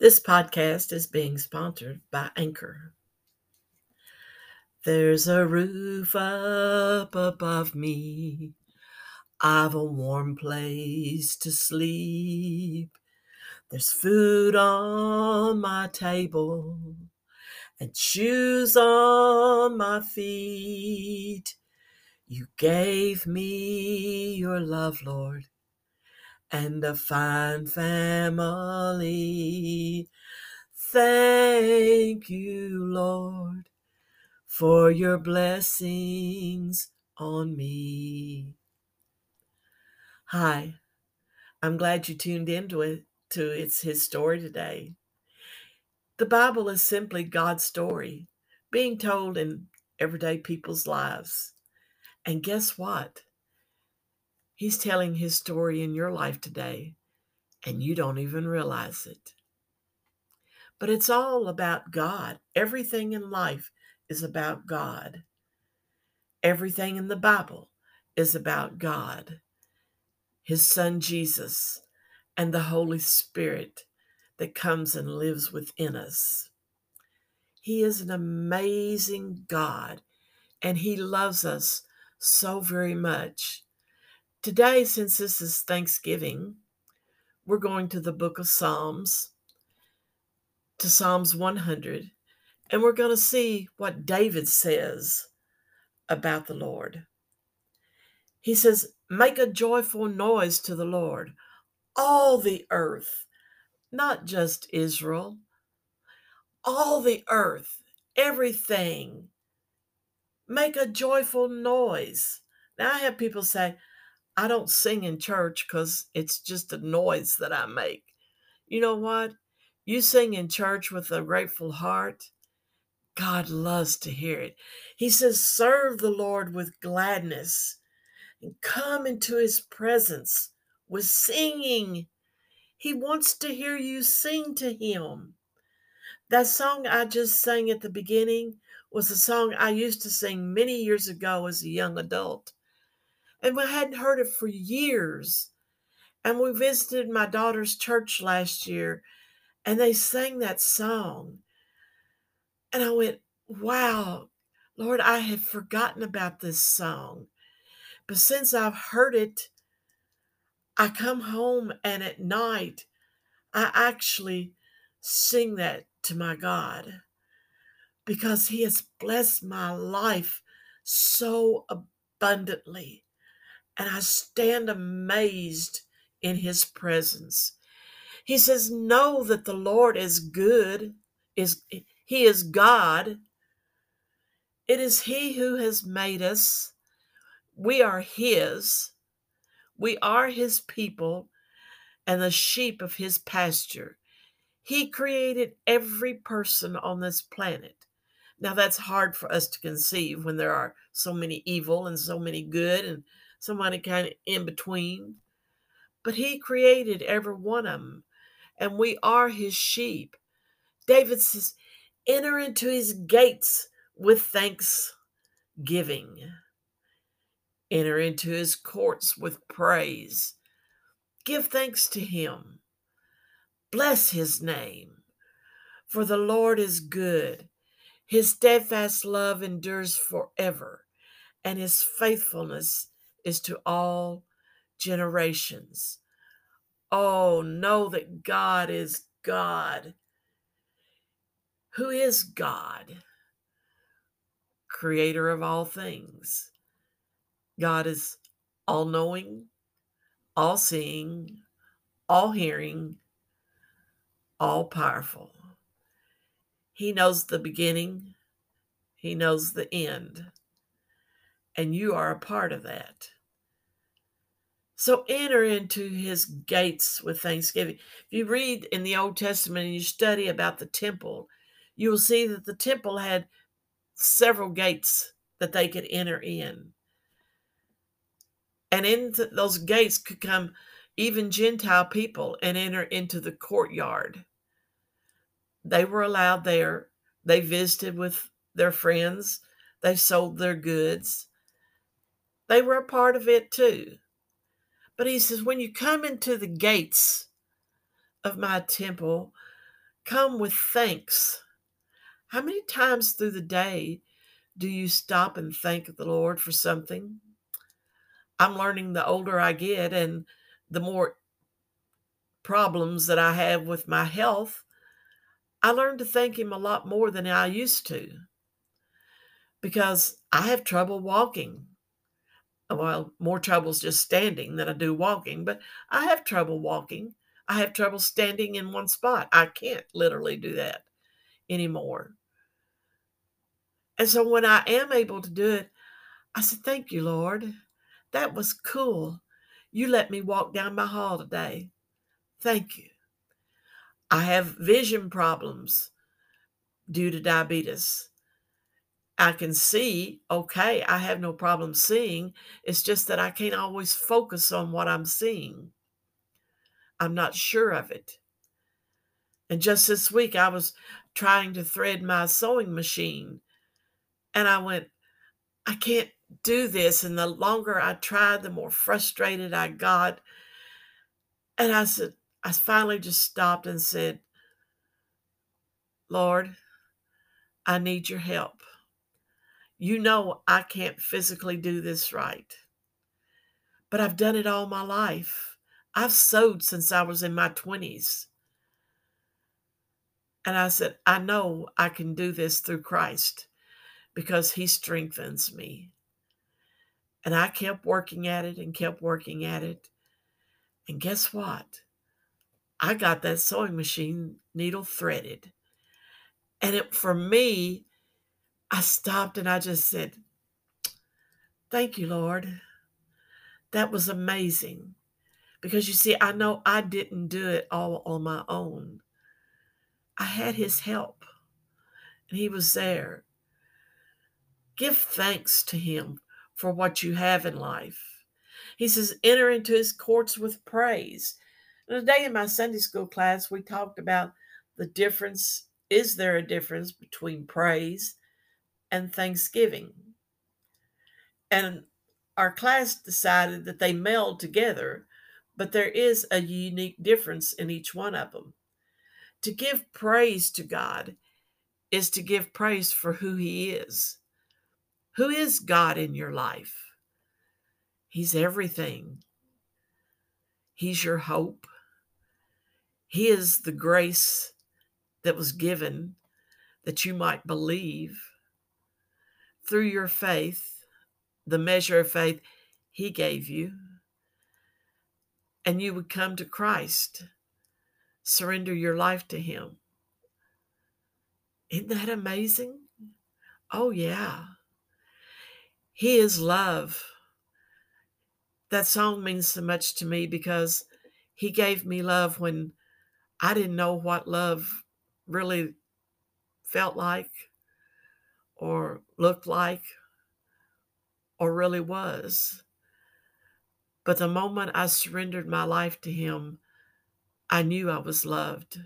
This podcast is being sponsored by Anchor. There's a roof up above me. I've a warm place to sleep. There's food on my table and shoes on my feet. You gave me your love, Lord, and a fine family. Thank you, Lord, for your blessings on me. Hi, I'm glad you tuned into it to it's his story today. The Bible is simply God's story being told in everyday people's lives. And guess what? He's telling his story in your life today, and you don't even realize it. But it's all about God. Everything in life is about God. Everything in the Bible is about God, His Son Jesus, and the Holy Spirit that comes and lives within us. He is an amazing God, and He loves us so very much. Today, since this is Thanksgiving, we're going to the book of Psalms, to Psalms 100, and we're going to see what David says about the Lord. He says, Make a joyful noise to the Lord, all the earth, not just Israel, all the earth, everything. Make a joyful noise. Now, I have people say, I don't sing in church because it's just a noise that I make. You know what? You sing in church with a grateful heart. God loves to hear it. He says, Serve the Lord with gladness and come into his presence with singing. He wants to hear you sing to him. That song I just sang at the beginning was a song I used to sing many years ago as a young adult. And we hadn't heard it for years. And we visited my daughter's church last year and they sang that song. And I went, wow, Lord, I had forgotten about this song. But since I've heard it, I come home and at night I actually sing that to my God because He has blessed my life so abundantly and I stand amazed in his presence. He says, Know that the Lord is good, is he is God. It is he who has made us. We are his. We are his people and the sheep of his pasture. He created every person on this planet. Now, that's hard for us to conceive when there are so many evil and so many good and somebody kind of in between. But he created every one of them, and we are his sheep. David says, enter into his gates with thanksgiving, enter into his courts with praise. Give thanks to him, bless his name, for the Lord is good. His steadfast love endures forever, and his faithfulness is to all generations. Oh, know that God is God. Who is God? Creator of all things. God is all knowing, all seeing, all hearing, all powerful. He knows the beginning, He knows the end and you are a part of that. So enter into his gates with thanksgiving. If you read in the Old Testament and you study about the temple, you will see that the temple had several gates that they could enter in. And in those gates could come even Gentile people and enter into the courtyard. They were allowed there. They visited with their friends. They sold their goods. They were a part of it too. But he says, when you come into the gates of my temple, come with thanks. How many times through the day do you stop and thank the Lord for something? I'm learning the older I get and the more problems that I have with my health, I learn to thank Him a lot more than I used to because I have trouble walking. Well, more troubles just standing than I do walking, but I have trouble walking. I have trouble standing in one spot. I can't literally do that anymore. And so when I am able to do it, I said, Thank you, Lord. That was cool. You let me walk down my hall today. Thank you. I have vision problems due to diabetes. I can see, okay, I have no problem seeing. It's just that I can't always focus on what I'm seeing. I'm not sure of it. And just this week, I was trying to thread my sewing machine. And I went, I can't do this. And the longer I tried, the more frustrated I got. And I said, I finally just stopped and said, Lord, I need your help. You know, I can't physically do this right, but I've done it all my life. I've sewed since I was in my 20s. And I said, I know I can do this through Christ because he strengthens me. And I kept working at it and kept working at it. And guess what? I got that sewing machine needle threaded. And it for me, I stopped and I just said, Thank you, Lord. That was amazing. Because you see, I know I didn't do it all on my own. I had his help, and he was there. Give thanks to him for what you have in life. He says, enter into his courts with praise. And today in my Sunday school class, we talked about the difference. Is there a difference between praise and Thanksgiving. And our class decided that they meld together, but there is a unique difference in each one of them. To give praise to God is to give praise for who He is. Who is God in your life? He's everything. He's your hope. He is the grace that was given that you might believe through your faith, the measure of faith He gave you, and you would come to Christ, surrender your life to Him. Isn't that amazing? Oh, yeah. He is love. That song means so much to me because He gave me love when I didn't know what love really felt like or looked like or really was. But the moment I surrendered my life to Him, I knew I was loved.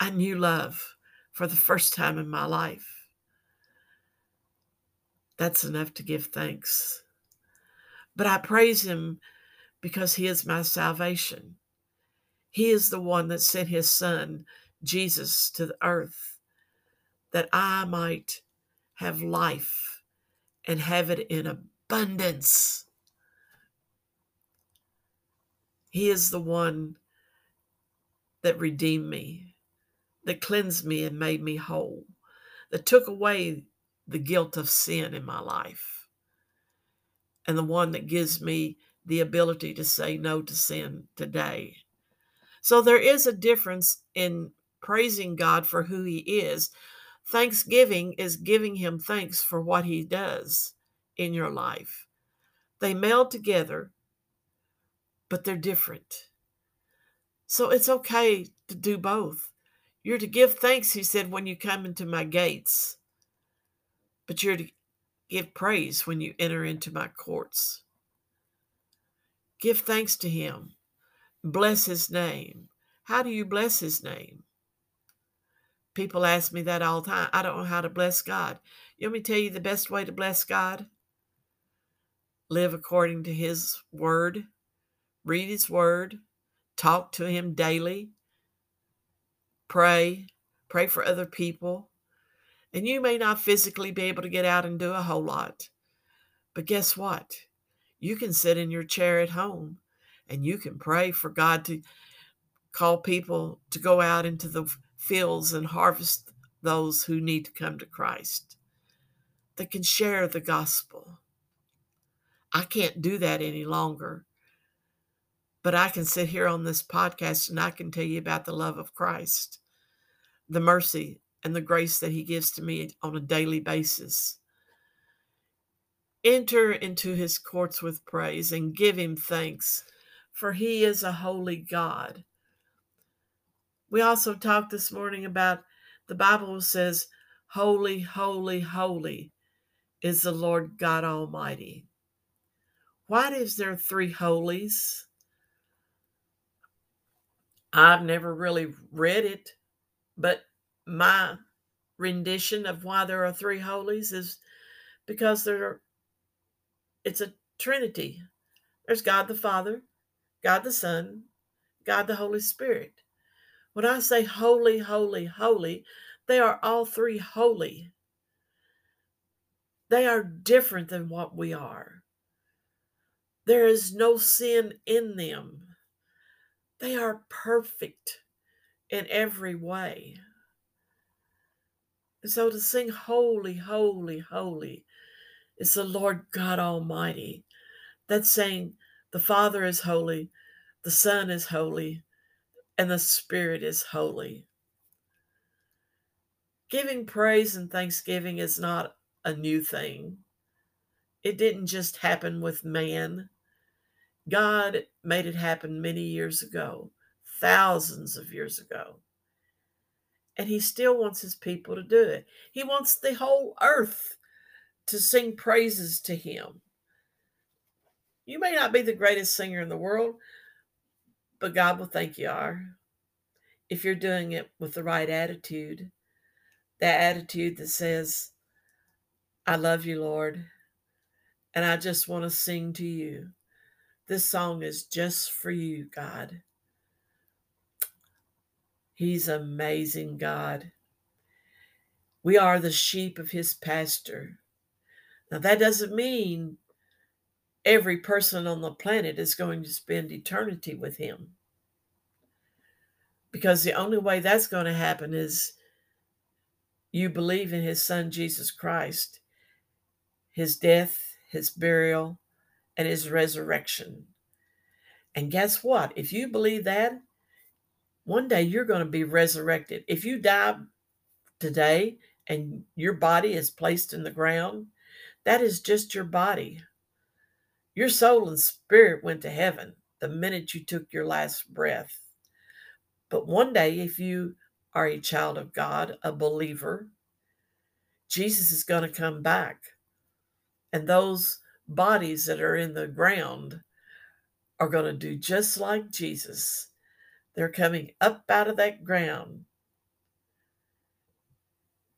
I knew love for the first time in my life. That's enough to give thanks. But I praise Him because He is my salvation. He is the one that sent His Son, Jesus, to the earth that I might have life and have it in abundance. He is the one that redeemed me, that cleansed me and made me whole, that took away the guilt of sin in my life, and the one that gives me the ability to say no to sin today. So there is a difference in praising God for who He is Thanksgiving is giving him thanks for what he does in your life. They meld together, but they're different. So it's okay to do both. You're to give thanks, he said, when you come into my gates, but you're to give praise when you enter into my courts. Give thanks to him. Bless his name. How do you bless his name? People ask me that all the time. I don't know how to bless God. You want me to tell you the best way to bless God? Live according to His word, read His word, talk to Him daily, pray, pray for other people. And you may not physically be able to get out and do a whole lot. But guess what? You can sit in your chair at home and you can pray for God to call people to go out into the fields and harvest those who need to come to Christ, that can share the gospel. I can't do that any longer. But I can sit here on this podcast and I can tell you about the love of Christ, the mercy and the grace that He gives to me on a daily basis. Enter into His courts with praise and give Him thanks, for He is a holy God. We also talked this morning about the Bible says, Holy, holy, holy is the Lord God Almighty. Why is there three holies? I've never really read it, but my rendition of why there are three holies is because there are, it's a trinity. There's God the Father, God the Son, God the Holy Spirit. When I say holy, holy, holy, they are all three holy. They are different than what we are. There is no sin in them. They are perfect in every way. And so to sing holy, holy, holy is the Lord God Almighty. That's saying the Father is holy, the Son is holy, and the Spirit is holy. Giving praise and thanksgiving is not a new thing. It didn't just happen with man. God made it happen many years ago, thousands of years ago. And he still wants his people to do it. He wants the whole earth to sing praises to him. You may not be the greatest singer in the world, but God will think you are if you're doing it with the right attitude. That attitude that says, I love you, Lord, and I just want to sing to you. This song is just for you, God. He's amazing, God. We are the sheep of his pasture. Now, that doesn't mean every person on the planet is going to spend eternity with him. Because the only way that's going to happen is you believe in his son, Jesus Christ, his death, his burial, and his resurrection. And guess what? If you believe that, one day you're going to be resurrected. If you die today and your body is placed in the ground, that is just your body. Your soul and spirit went to heaven the minute you took your last breath. But one day, if you are a child of God, a believer, Jesus is going to come back. And those bodies that are in the ground are going to do just like Jesus. They're coming up out of that ground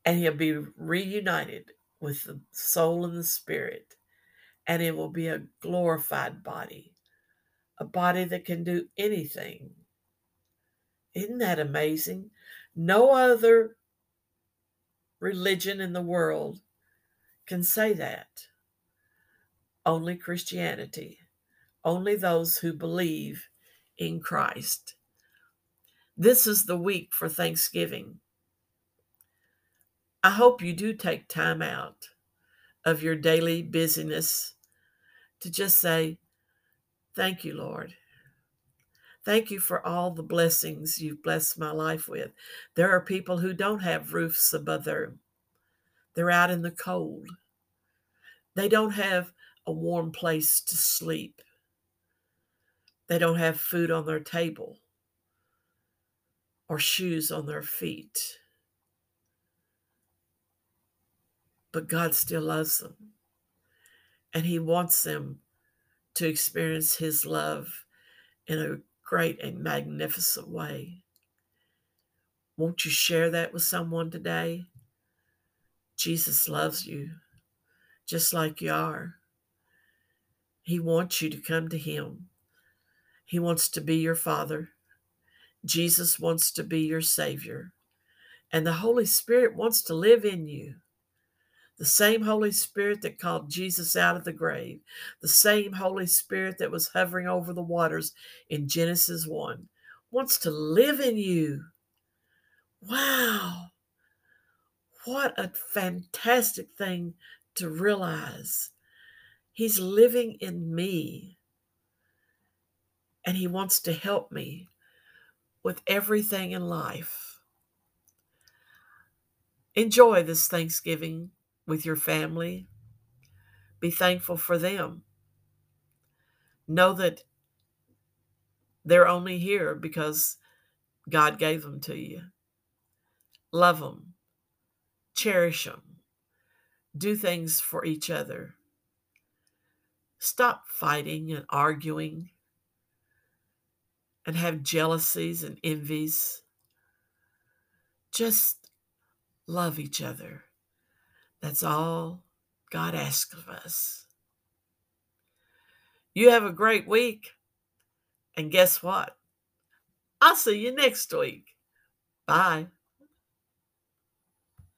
and he'll be reunited with the soul and the spirit. And it will be a glorified body, a body that can do anything. Isn't that amazing? No other religion in the world can say that only Christianity, only those who believe in Christ. This is the week for Thanksgiving. I hope you do take time out of your daily busyness to just say, Thank you, Lord. Thank you for all the blessings you've blessed my life with. There are people who don't have roofs above their they're out in the cold. They don't have a warm place to sleep. They don't have food on their table or shoes on their feet. But God still loves them. And He wants them to experience His love in a great and magnificent way. Won't you share that with someone today? Jesus loves you just like you are. He wants you to come to Him. He wants to be your Father. Jesus wants to be your Savior. And the Holy Spirit wants to live in you. The same Holy Spirit that called Jesus out of the grave, the same Holy Spirit that was hovering over the waters in Genesis 1, wants to live in you. Wow. What a fantastic thing to realize. He's living in me. And he wants to help me with everything in life. Enjoy this Thanksgiving with your family. Be thankful for them. Know that they're only here because God gave them to you. Love them. Cherish them. Do things for each other. Stop fighting and arguing and have jealousies and envies. Just love each other. That's all God asks of us. You have a great week. And guess what? I'll see you next week. Bye.